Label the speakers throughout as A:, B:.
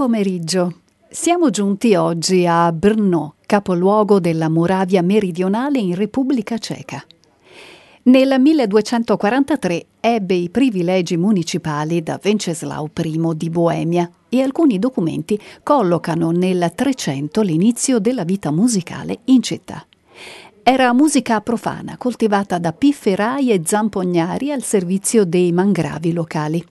A: pomeriggio. Siamo giunti oggi a Brno, capoluogo della Moravia meridionale in Repubblica Ceca. Nel 1243 ebbe i privilegi municipali da Venceslao I di Boemia e alcuni documenti collocano nel 300 l'inizio della vita musicale in città. Era musica profana, coltivata da pifferai e zampognari al servizio dei mangravi locali.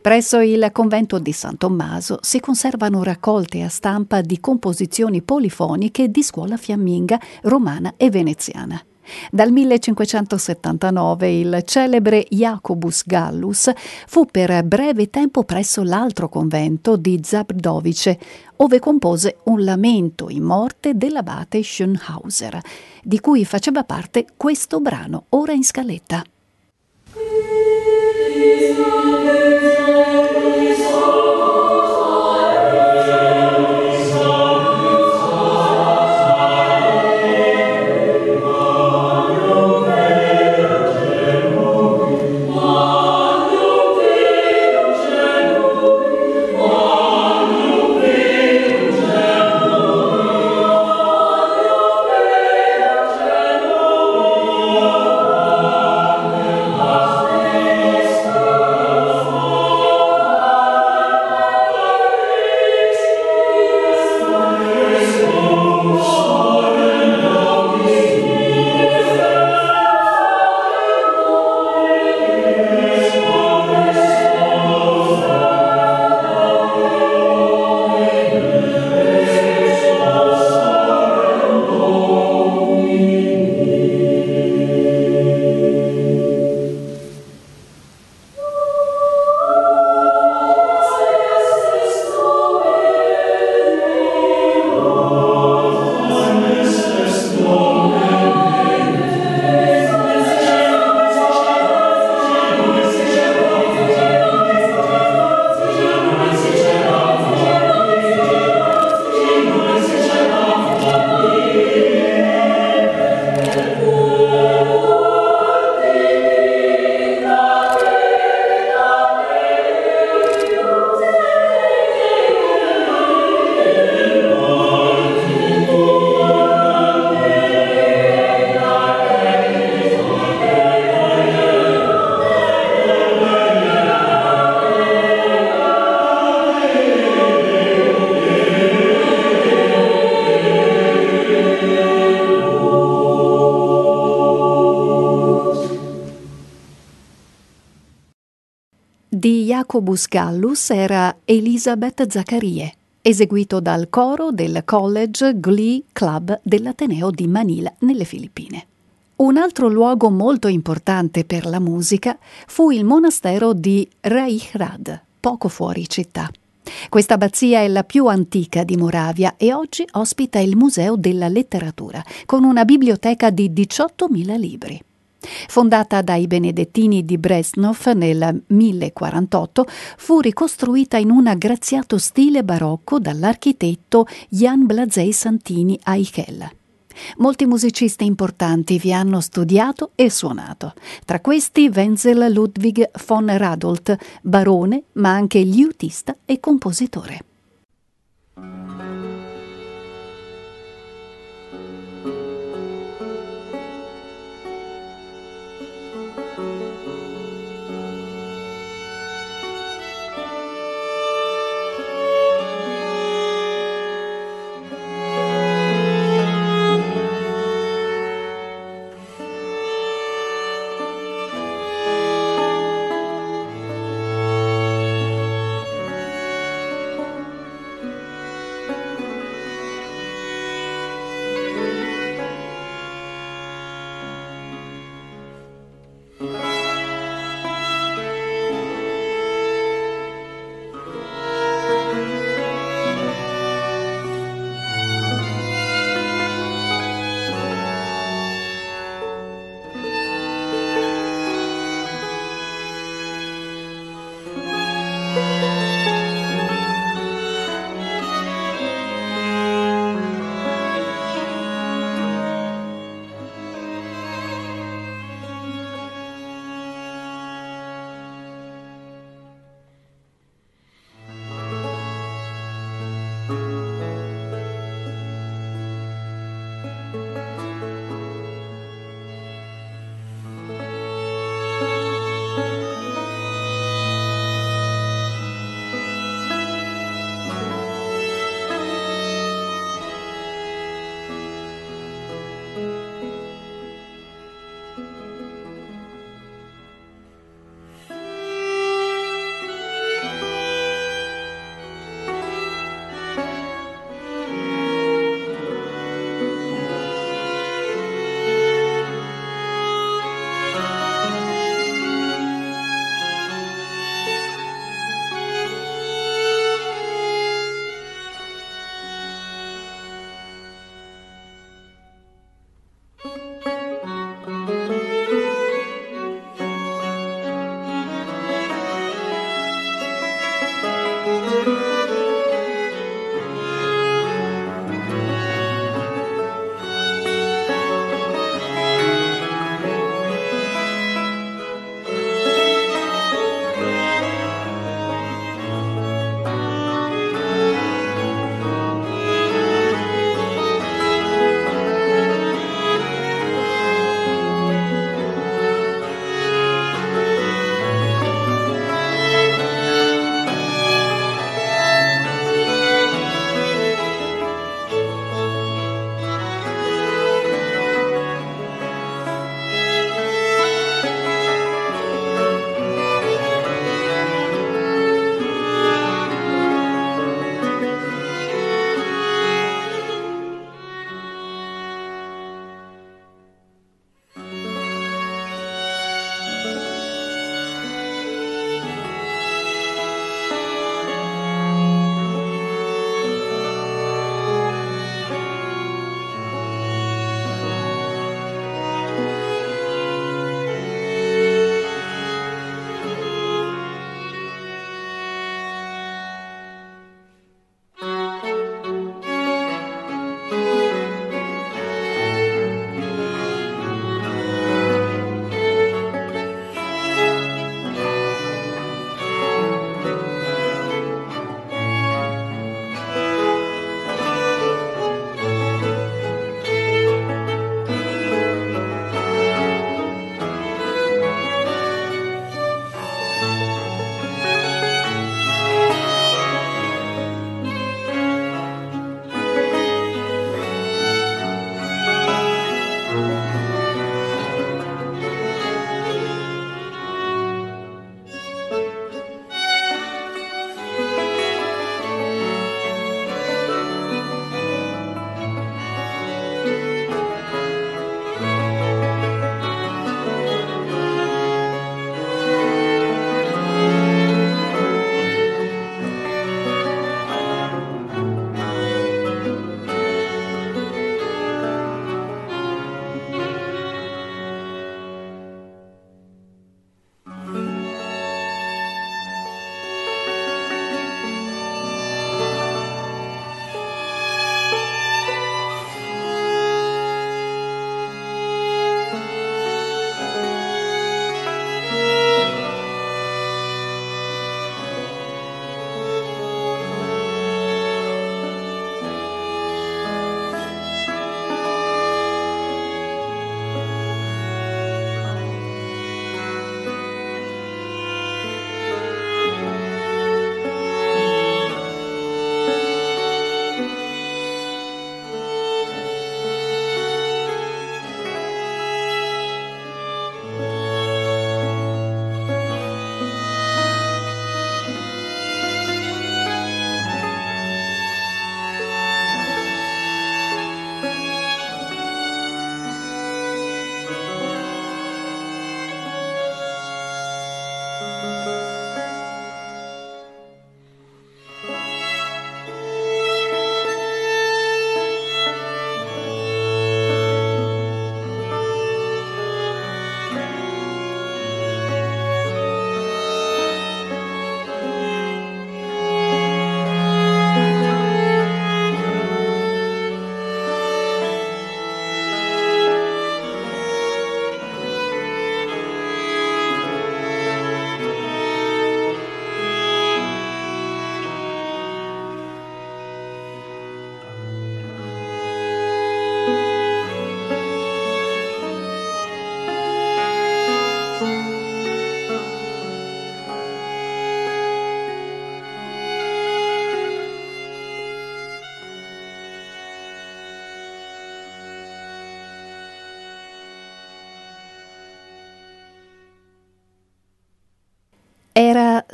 A: Presso il convento di San Tommaso si conservano raccolte a stampa di composizioni polifoniche di scuola fiamminga, romana e veneziana. Dal 1579 il celebre Jacobus Gallus fu per breve tempo presso l'altro convento di Zabdovice, ove compose un lamento in morte dell'abate Schönhauser, di cui faceva parte questo brano ora in scaletta. Jacobus Gallus era Elisabeth Zaccarie, eseguito dal coro del College Glee Club dell'Ateneo di Manila nelle Filippine. Un altro luogo molto importante per la musica fu il monastero di Reichrad, poco fuori città. Questa abbazia è la più antica di Moravia e oggi ospita il Museo della Letteratura, con una biblioteca di 18.000 libri. Fondata dai benedettini di Bresnov nel 1048, fu ricostruita in un aggraziato stile barocco dall'architetto Jan Blazei Santini Aichel. Molti musicisti importanti vi hanno studiato e suonato, tra questi Wenzel Ludwig von Radolt, barone ma anche liutista e compositore.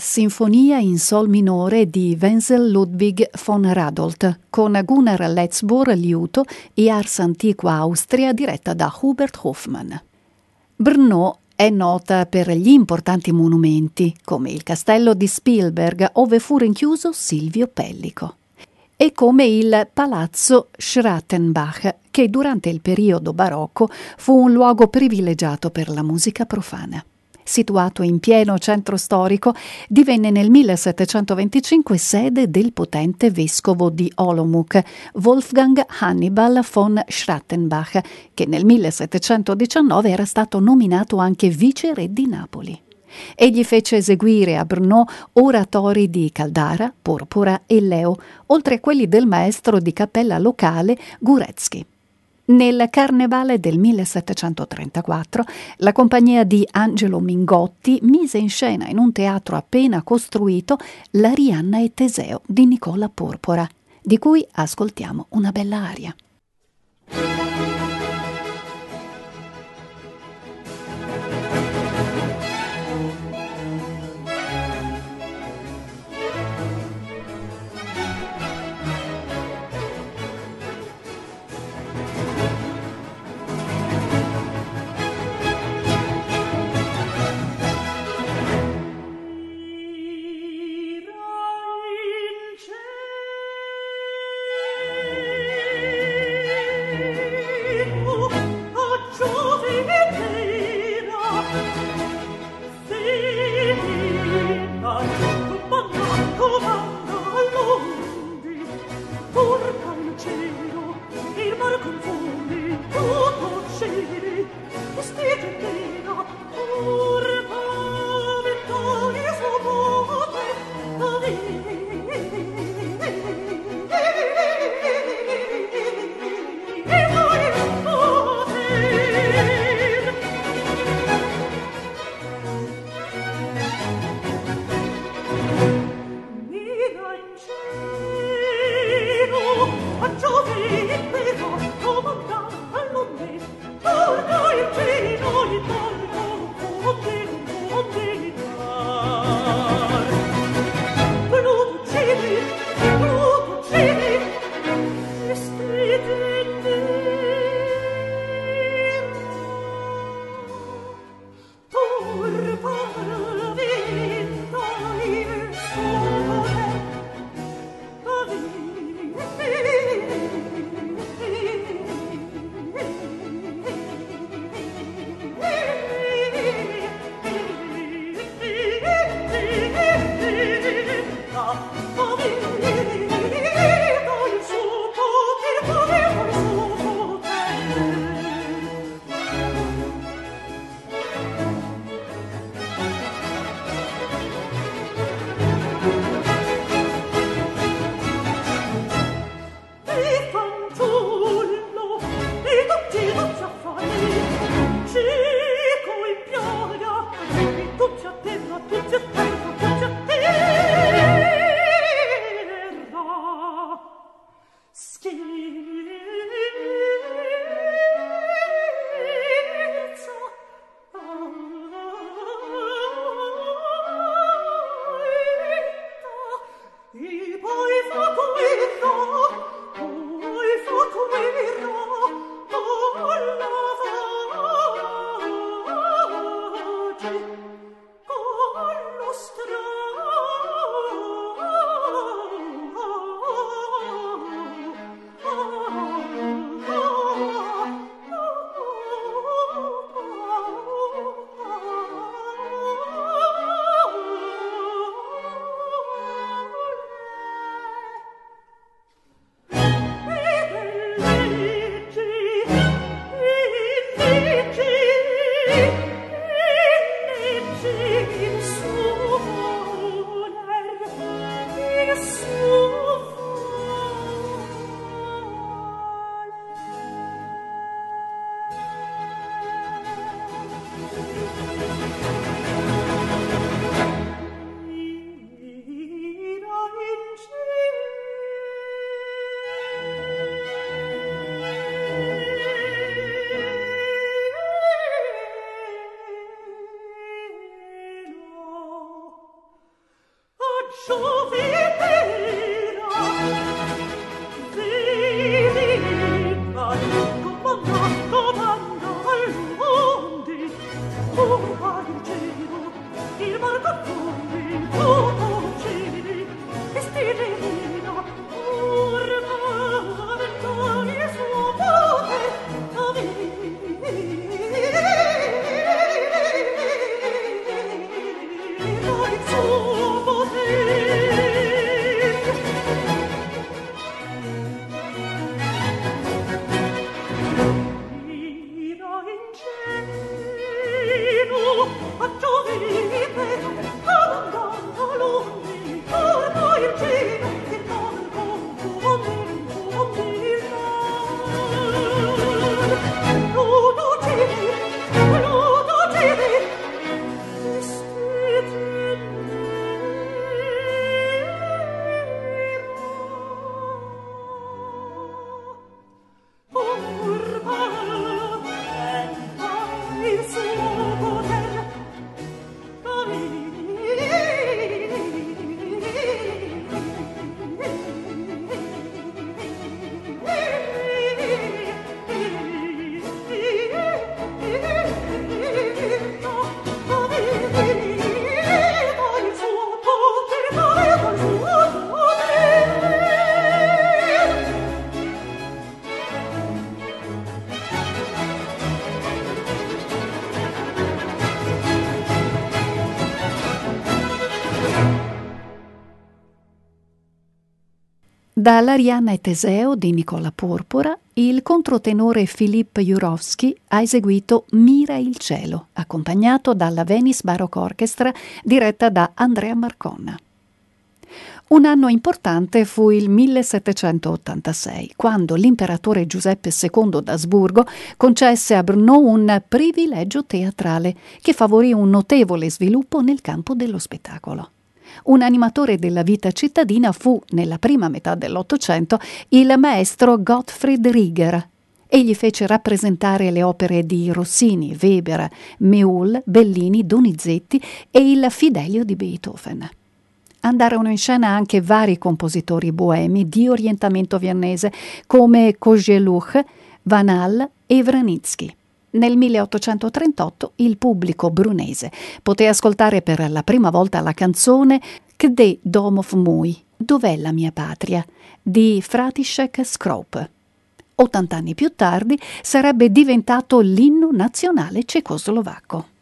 A: Sinfonia in Sol minore di Wenzel Ludwig von Radolt, con Gunnar Letzbohr liuto e Ars Antiqua Austria diretta da Hubert Hoffmann. Brno è nota per gli importanti monumenti, come il castello di Spielberg, ove fu rinchiuso Silvio Pellico, e come il palazzo Schrattenbach, che durante il periodo barocco fu un luogo privilegiato per la musica profana situato in pieno centro storico, divenne nel 1725 sede del potente vescovo di Olomouc, Wolfgang Hannibal von Schrattenbach, che nel 1719 era stato nominato anche viceré di Napoli. Egli fece eseguire a Brno oratori di Caldara, Porpora e Leo, oltre a quelli del maestro di cappella locale Gurecki. Nel Carnevale del 1734 la compagnia di Angelo Mingotti mise in scena in un teatro appena costruito l'Arianna e Teseo di Nicola Porpora, di cui ascoltiamo una bella aria. Dall'Arianna e Teseo di Nicola Porpora, il controtenore Filippo Jurowski ha eseguito Mira il cielo, accompagnato dalla Venice Baroque Orchestra diretta da Andrea Marconna. Un anno importante fu il 1786, quando l'imperatore Giuseppe II d'Asburgo concesse a Brno un privilegio teatrale che favorì un notevole sviluppo nel campo dello spettacolo. Un animatore della vita cittadina fu, nella prima metà dell'Ottocento, il maestro Gottfried Rieger. Egli fece rappresentare le opere di Rossini, Weber, Meul, Bellini, Donizetti e il Fidelio di Beethoven. Andarono in scena anche vari compositori boemi di orientamento viennese come Kozeluch, Van Hal e Wranitzky. Nel 1838 il pubblico brunese poté ascoltare per la prima volta la canzone Kde Domov Mui, Dov'è la mia patria? di Fratišek Skrop. Ottant'anni più tardi sarebbe diventato l'inno nazionale cecoslovacco.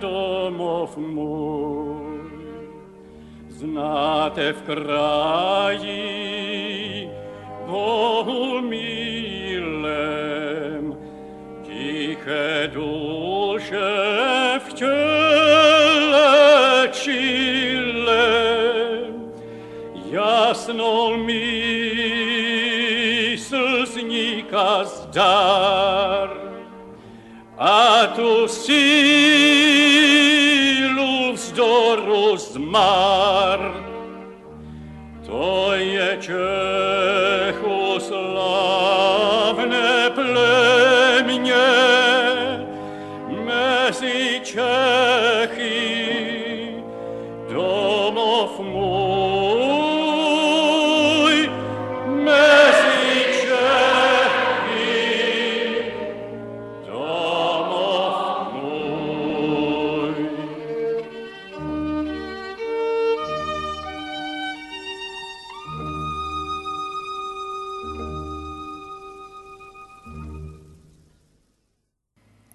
B: домов мой. Знате в краї Богу милем, Тихе душе в тіле чиле, Ясно мисл сника сдай, tu silu vzdoru zmar. To je Čechu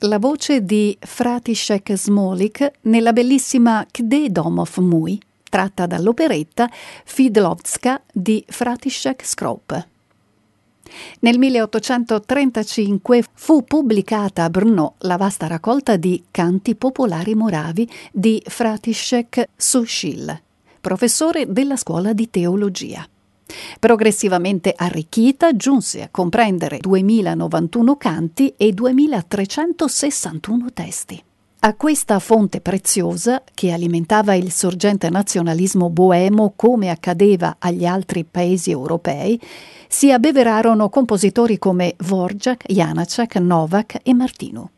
A: La voce di Fratišek Smolik nella bellissima Kde domov mój, tratta dall'operetta Fidlovska di Fratišek Skrop. Nel 1835 fu pubblicata a Brno la vasta raccolta di canti popolari moravi di Fratišek Sushil, professore della scuola di teologia. Progressivamente arricchita, giunse a comprendere 2091 canti e 2361 testi. A questa fonte preziosa, che alimentava il sorgente nazionalismo boemo come accadeva agli altri paesi europei, si abbeverarono compositori come Vorjak, Janacek, Novak e Martinu.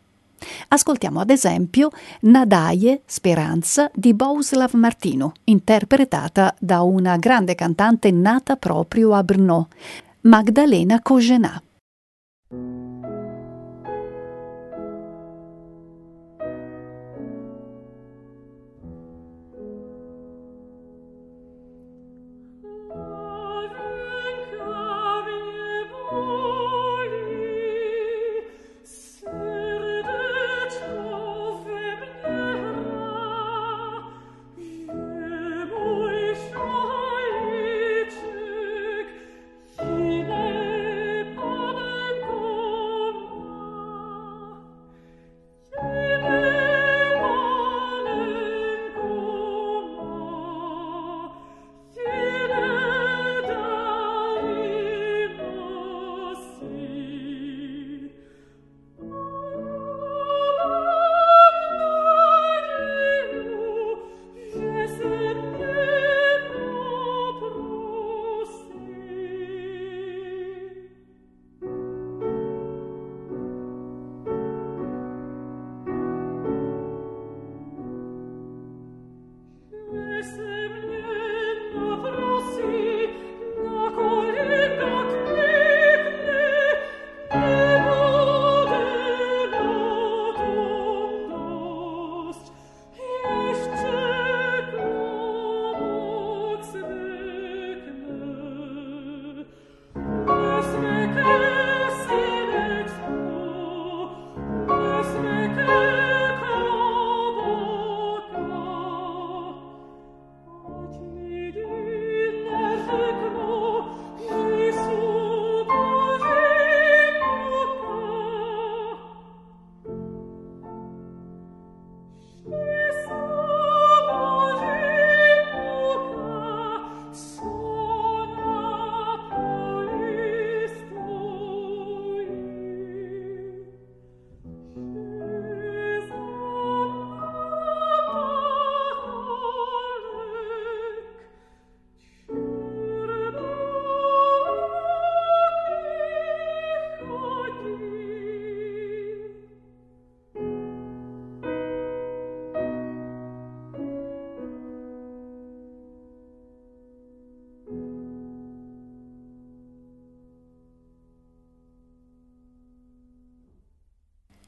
A: Ascoltiamo ad esempio Nadaje Speranza di Bohuslav Martinu, interpretata da una grande cantante nata proprio a Brno, Magdalena Kožená.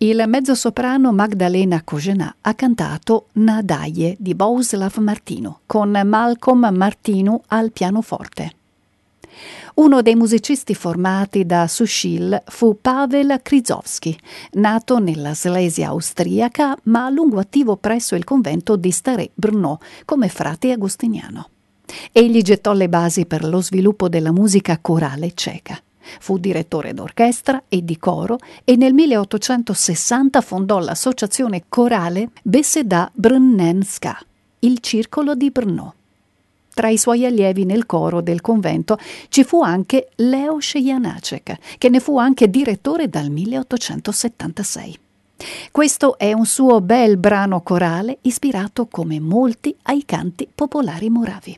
A: Il mezzosoprano Magdalena Kožená ha cantato Nadaje di Bohuslav Martino con Malcolm Martinu al pianoforte. Uno dei musicisti formati da Sushil fu Pavel Krizovsky, nato nella Slesia austriaca ma a lungo attivo presso il convento di Staré Brno come frate agostiniano. Egli gettò le basi per lo sviluppo della musica corale ceca. Fu direttore d'orchestra e di coro e nel 1860 fondò l'associazione corale Beseda Brnnenska, il circolo di Brno.
B: Tra i suoi allievi nel coro del convento ci fu anche Leo Scejanacek, che ne fu anche direttore dal 1876. Questo è un suo bel brano corale ispirato come molti ai canti popolari moravi.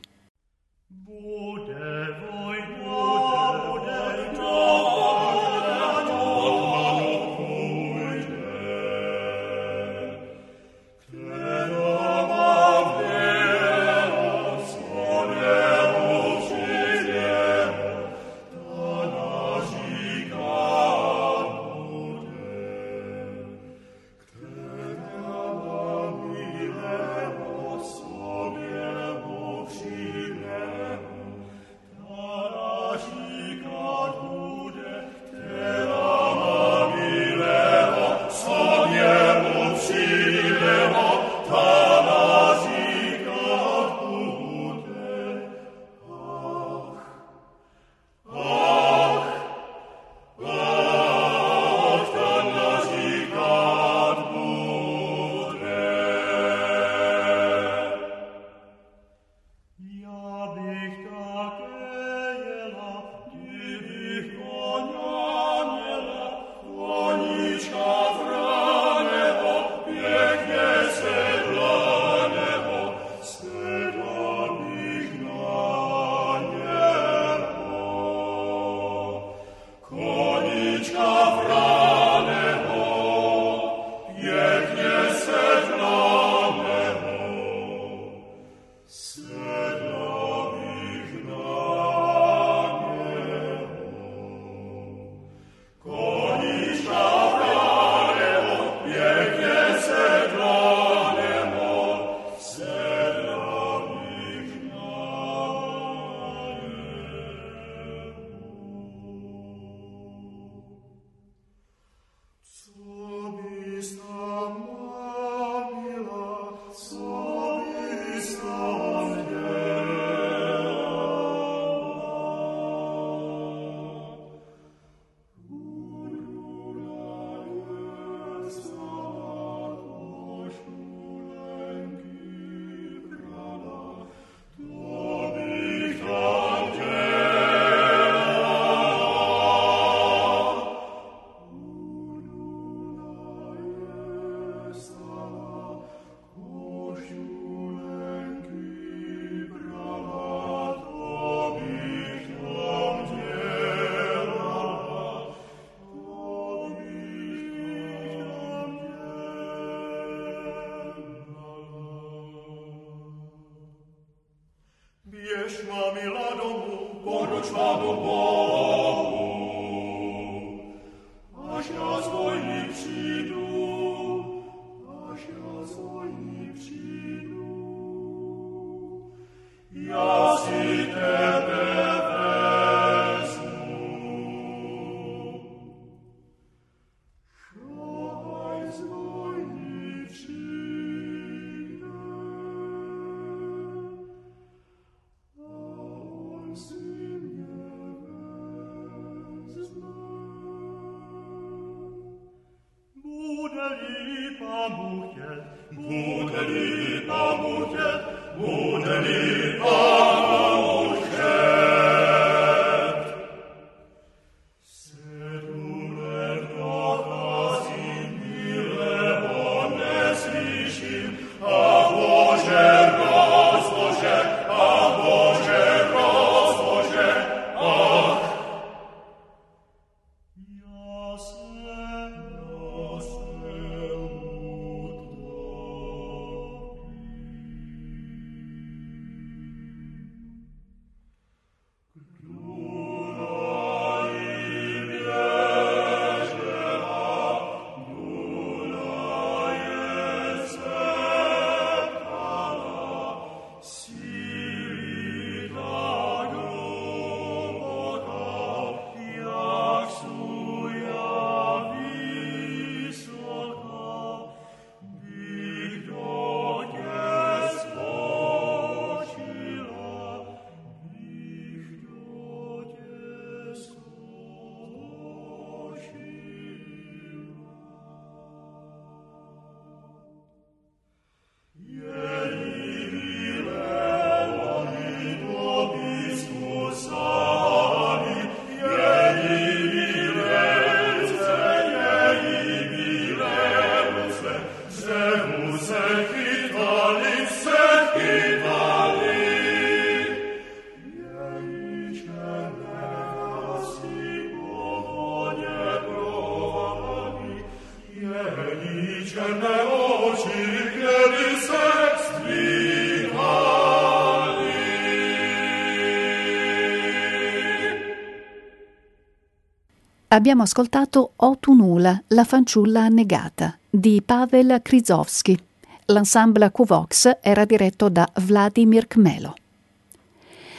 A: Abbiamo ascoltato O Tunula, la fanciulla annegata, di Pavel Krizovsky. L'ensemble Kuvox era diretto da Vladimir Kmelo.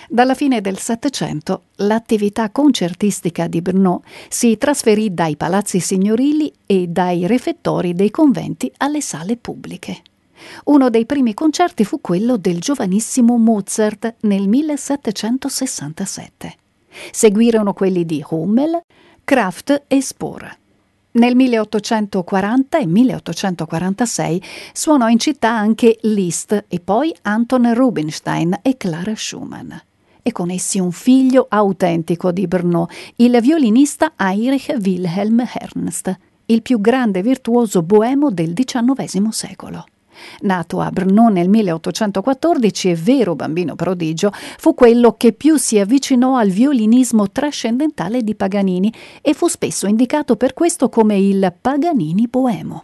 A: Dalla fine del Settecento l'attività concertistica di Brno si trasferì dai palazzi signorili e dai refettori dei conventi alle sale pubbliche. Uno dei primi concerti fu quello del giovanissimo Mozart nel 1767. Seguirono quelli di Hummel, Kraft e Spohr. Nel 1840 e 1846 suonò in città anche Liszt e poi Anton Rubinstein e Clara Schumann e con essi un figlio autentico di Brno, il violinista Heinrich Wilhelm Ernst, il più grande virtuoso boemo del XIX secolo. Nato a Brno nel 1814 e vero bambino prodigio, fu quello che più si avvicinò al violinismo trascendentale di Paganini e fu spesso indicato per questo come il Paganini boemo.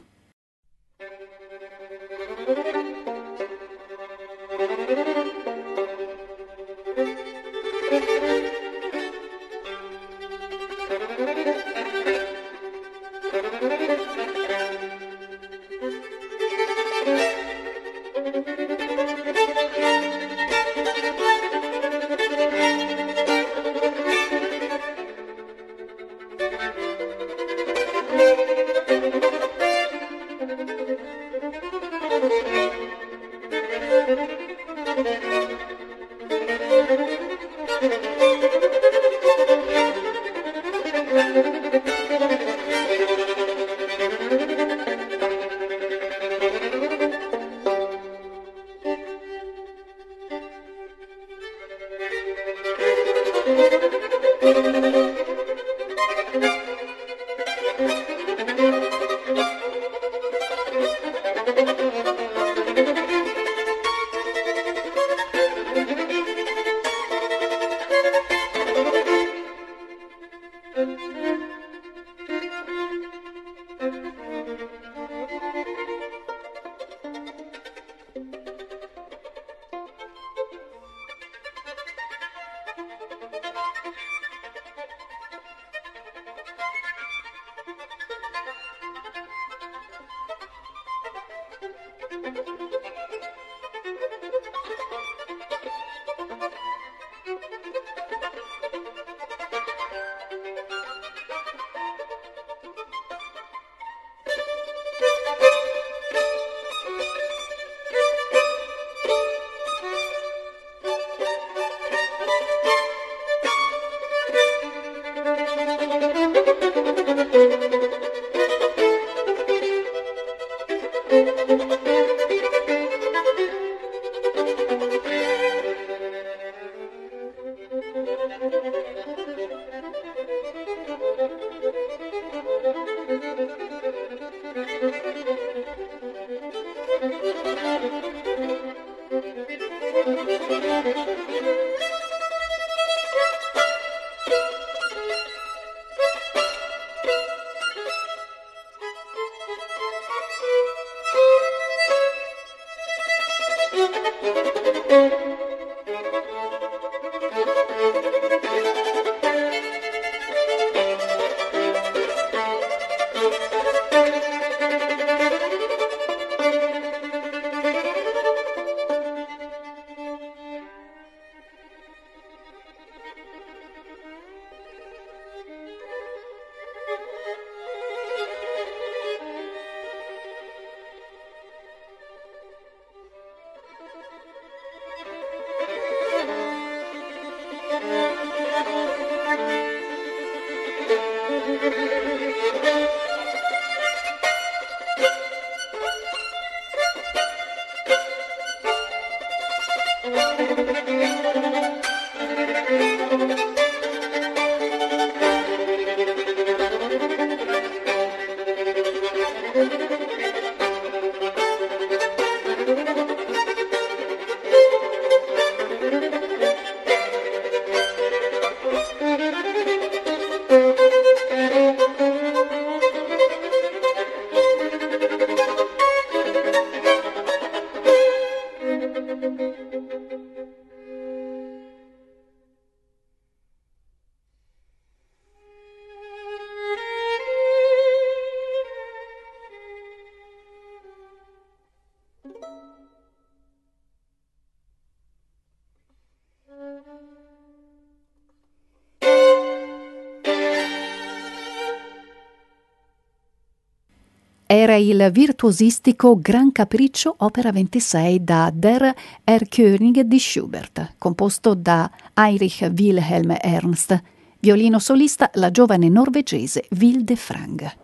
A: Era il virtuosistico Gran Capriccio opera 26 da Der Erkönig di Schubert, composto da Heinrich Wilhelm Ernst. Violino solista la giovane norvegese Vilde Frang.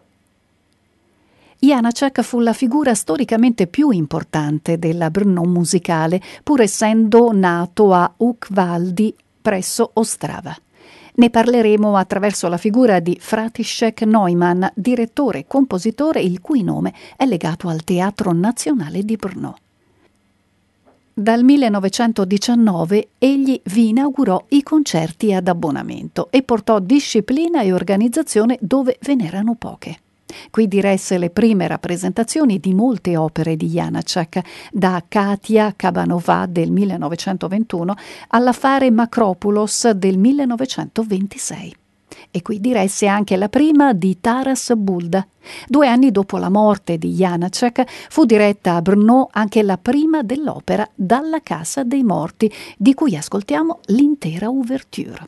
A: Janacek fu la figura storicamente più importante della Brno musicale, pur essendo nato a Ukvaldi presso Ostrava. Ne parleremo attraverso la figura di Fratišek Neumann, direttore e compositore il cui nome è legato al Teatro Nazionale di Brno. Dal 1919 egli vi inaugurò i concerti ad abbonamento e portò disciplina e organizzazione dove ve n'erano poche. Qui diresse le prime rappresentazioni di molte opere di Janacek, da Katia Kabanova del 1921 all'affare Macropulos del 1926. E qui diresse anche la prima di Taras Bulda. Due anni dopo la morte di Janacek fu diretta a Brno anche la prima dell'opera Dalla Casa dei Morti, di cui ascoltiamo l'intera ouverture.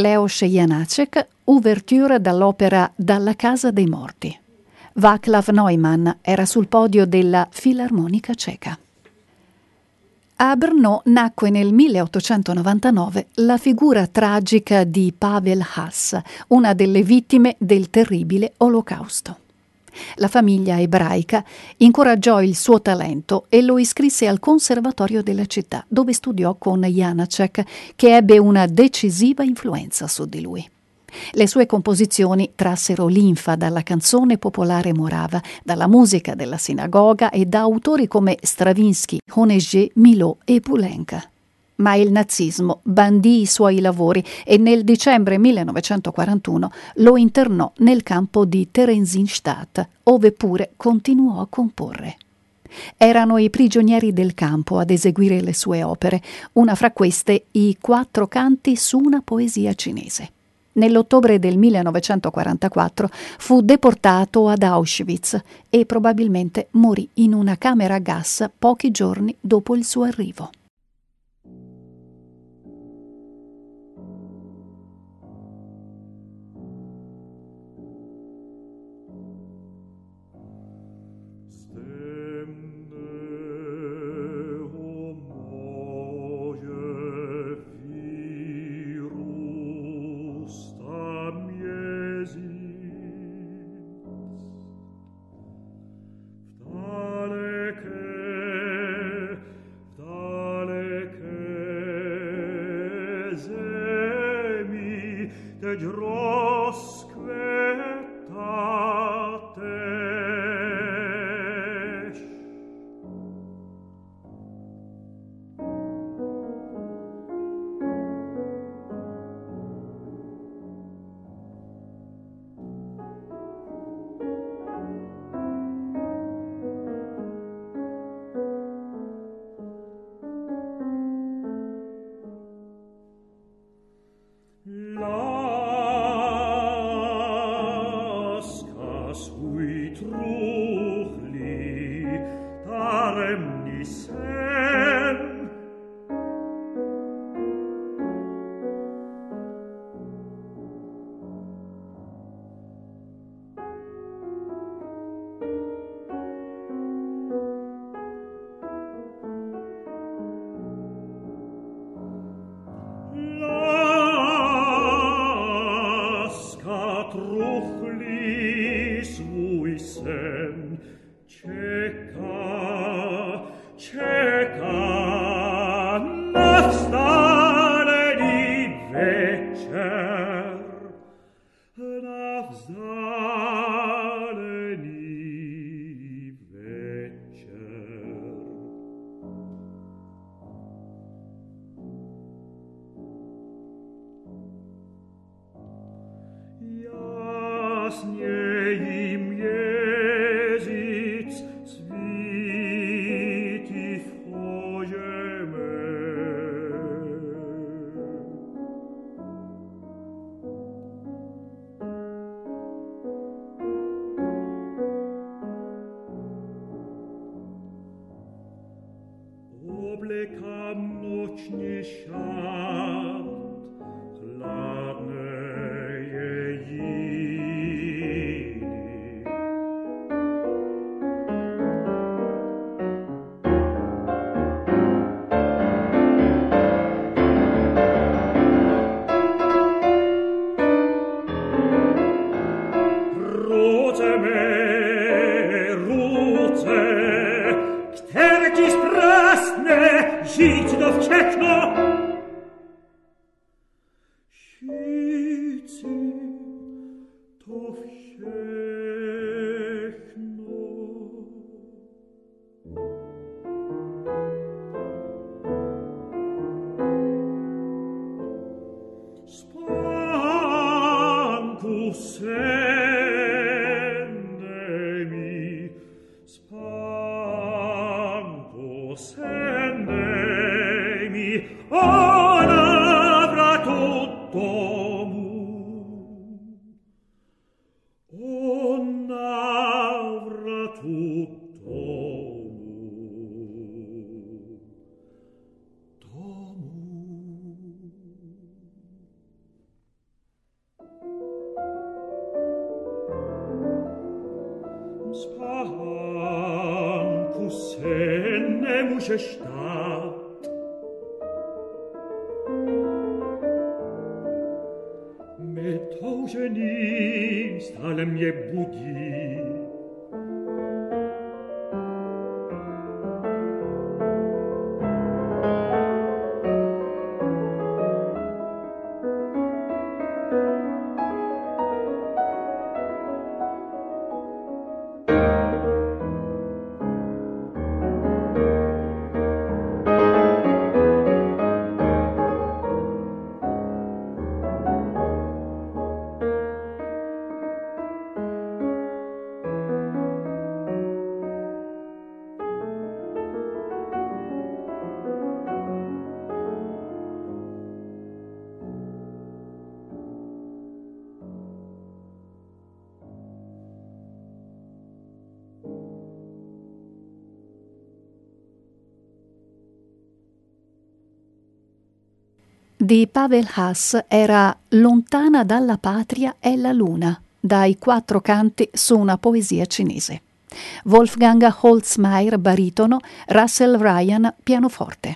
C: Leos Janacek, ouverture dall'opera Dalla casa dei morti. Václav Neumann era sul podio della Filarmonica Ceca. A Brno nacque nel 1899 la figura tragica di Pavel Haas, una delle vittime del terribile Olocausto. La famiglia ebraica incoraggiò il suo talento e lo iscrisse al conservatorio della città, dove studiò con Janacek, che ebbe una decisiva influenza su di lui. Le sue composizioni trassero linfa dalla canzone popolare morava, dalla musica della sinagoga e da autori come Stravinsky, Honegger, Milot e Poulenc. Ma il nazismo bandì i suoi lavori e nel dicembre 1941 lo internò nel campo di Theresienstadt, ove pure continuò a comporre. Erano i prigionieri del campo ad eseguire le sue opere, una fra queste i quattro canti su una poesia cinese. Nell'ottobre del 1944 fu deportato ad Auschwitz e probabilmente morì in una camera a gas pochi giorni dopo il suo arrivo.
B: Ученик стали мне budi,
A: di Pavel Haas era Lontana dalla patria è la luna, dai quattro canti su una poesia cinese. Wolfgang Holzmeier, baritono, Russell Ryan, pianoforte.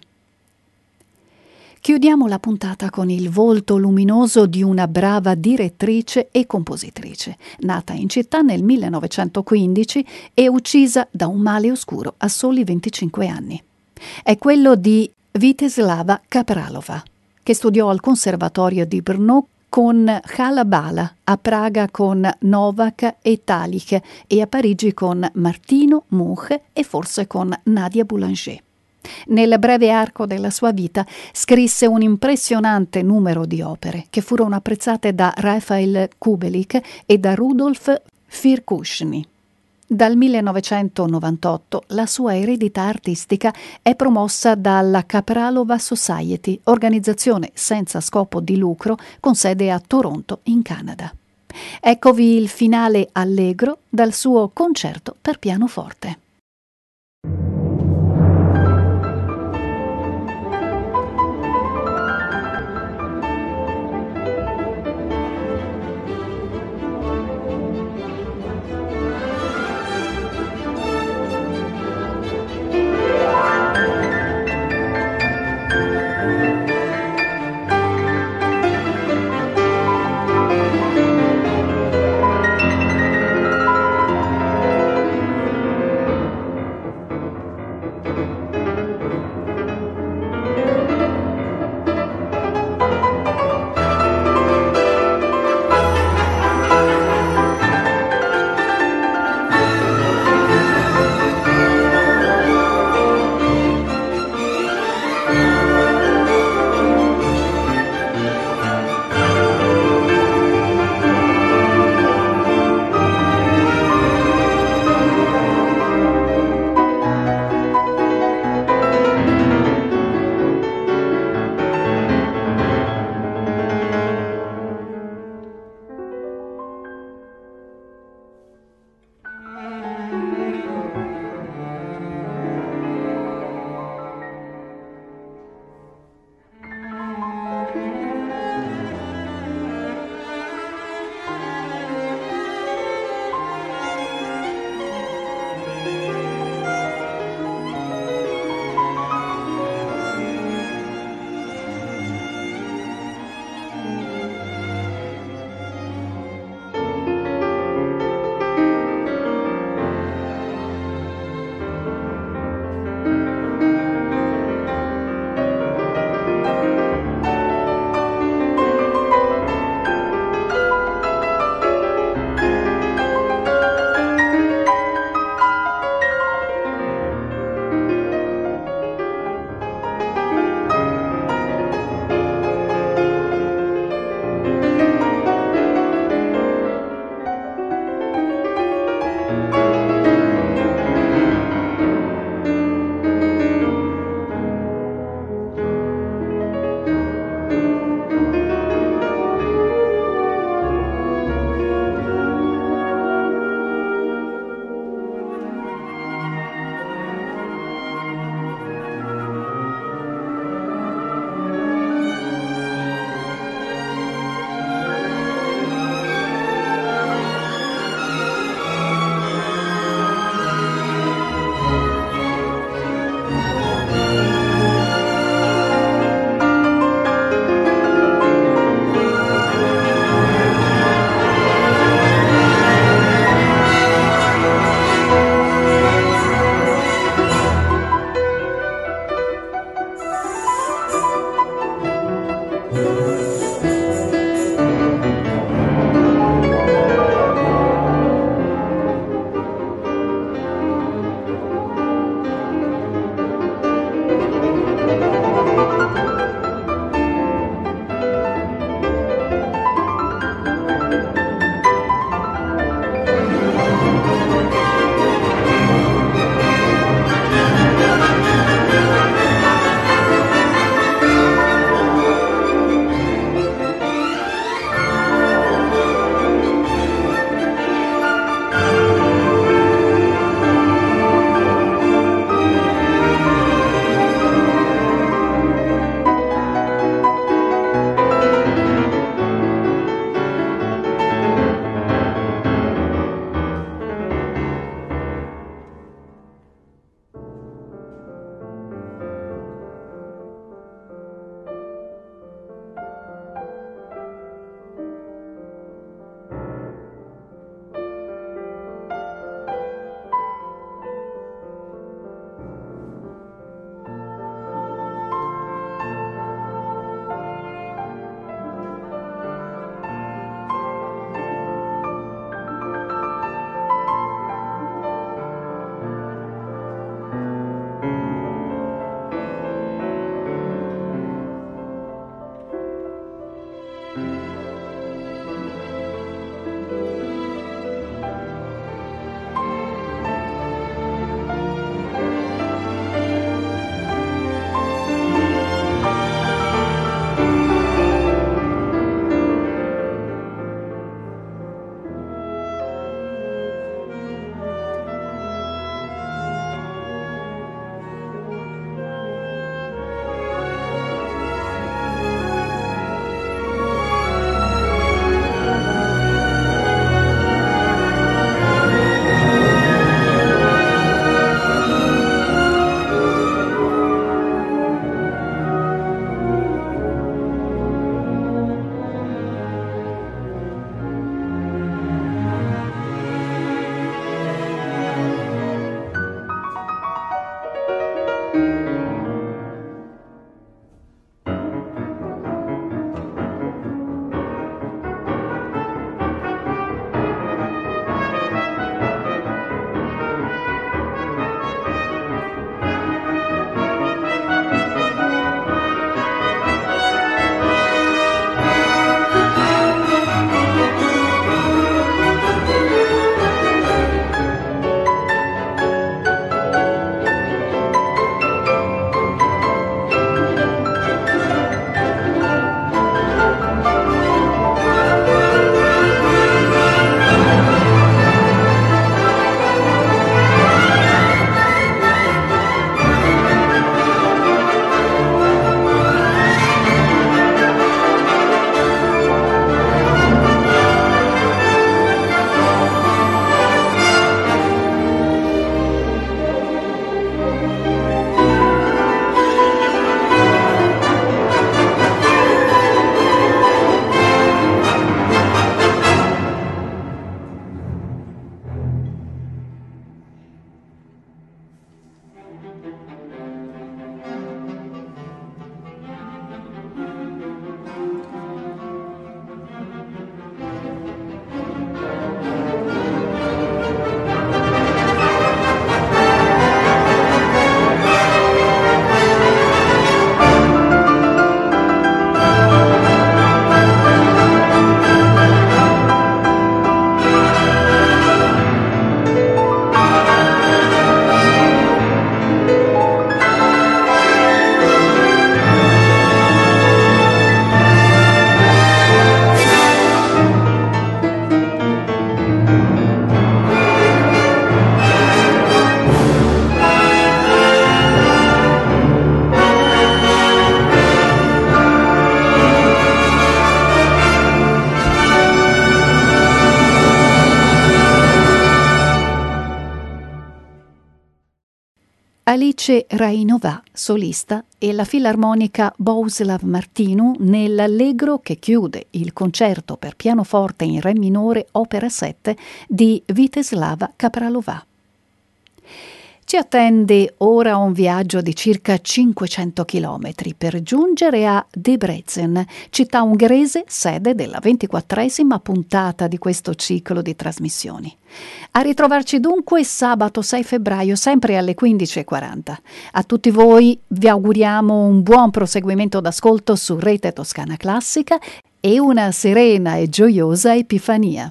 A: Chiudiamo la puntata con il volto luminoso di una brava direttrice e compositrice, nata in città nel 1915 e uccisa da un male oscuro a soli 25 anni. È quello di Viteslava Kapralova che studiò al Conservatorio di Brno con Halabala, a Praga con Novak e Talik e a Parigi con Martino, Munch e forse con Nadia Boulanger. Nel breve arco della sua vita scrisse un impressionante numero di opere che furono apprezzate da Rafael Kubelik e da Rudolf Firkushny. Dal 1998 la sua eredità artistica è promossa dalla Capralova Society, organizzazione senza scopo di lucro con sede a Toronto, in Canada. Eccovi il finale allegro dal suo concerto per pianoforte. Alice Rainova, solista, e la filarmonica Bohuslav Martinu nell'allegro che chiude il concerto per pianoforte in Re minore opera 7 di Viteslava Kapralova. Ci attende ora un viaggio di circa 500 km per giungere a Debrecen, città ungherese, sede della ventiquattresima puntata di questo ciclo di trasmissioni. A ritrovarci dunque sabato 6 febbraio, sempre alle 15.40. A tutti voi vi auguriamo un buon proseguimento d'ascolto su Rete Toscana Classica e una serena e gioiosa Epifania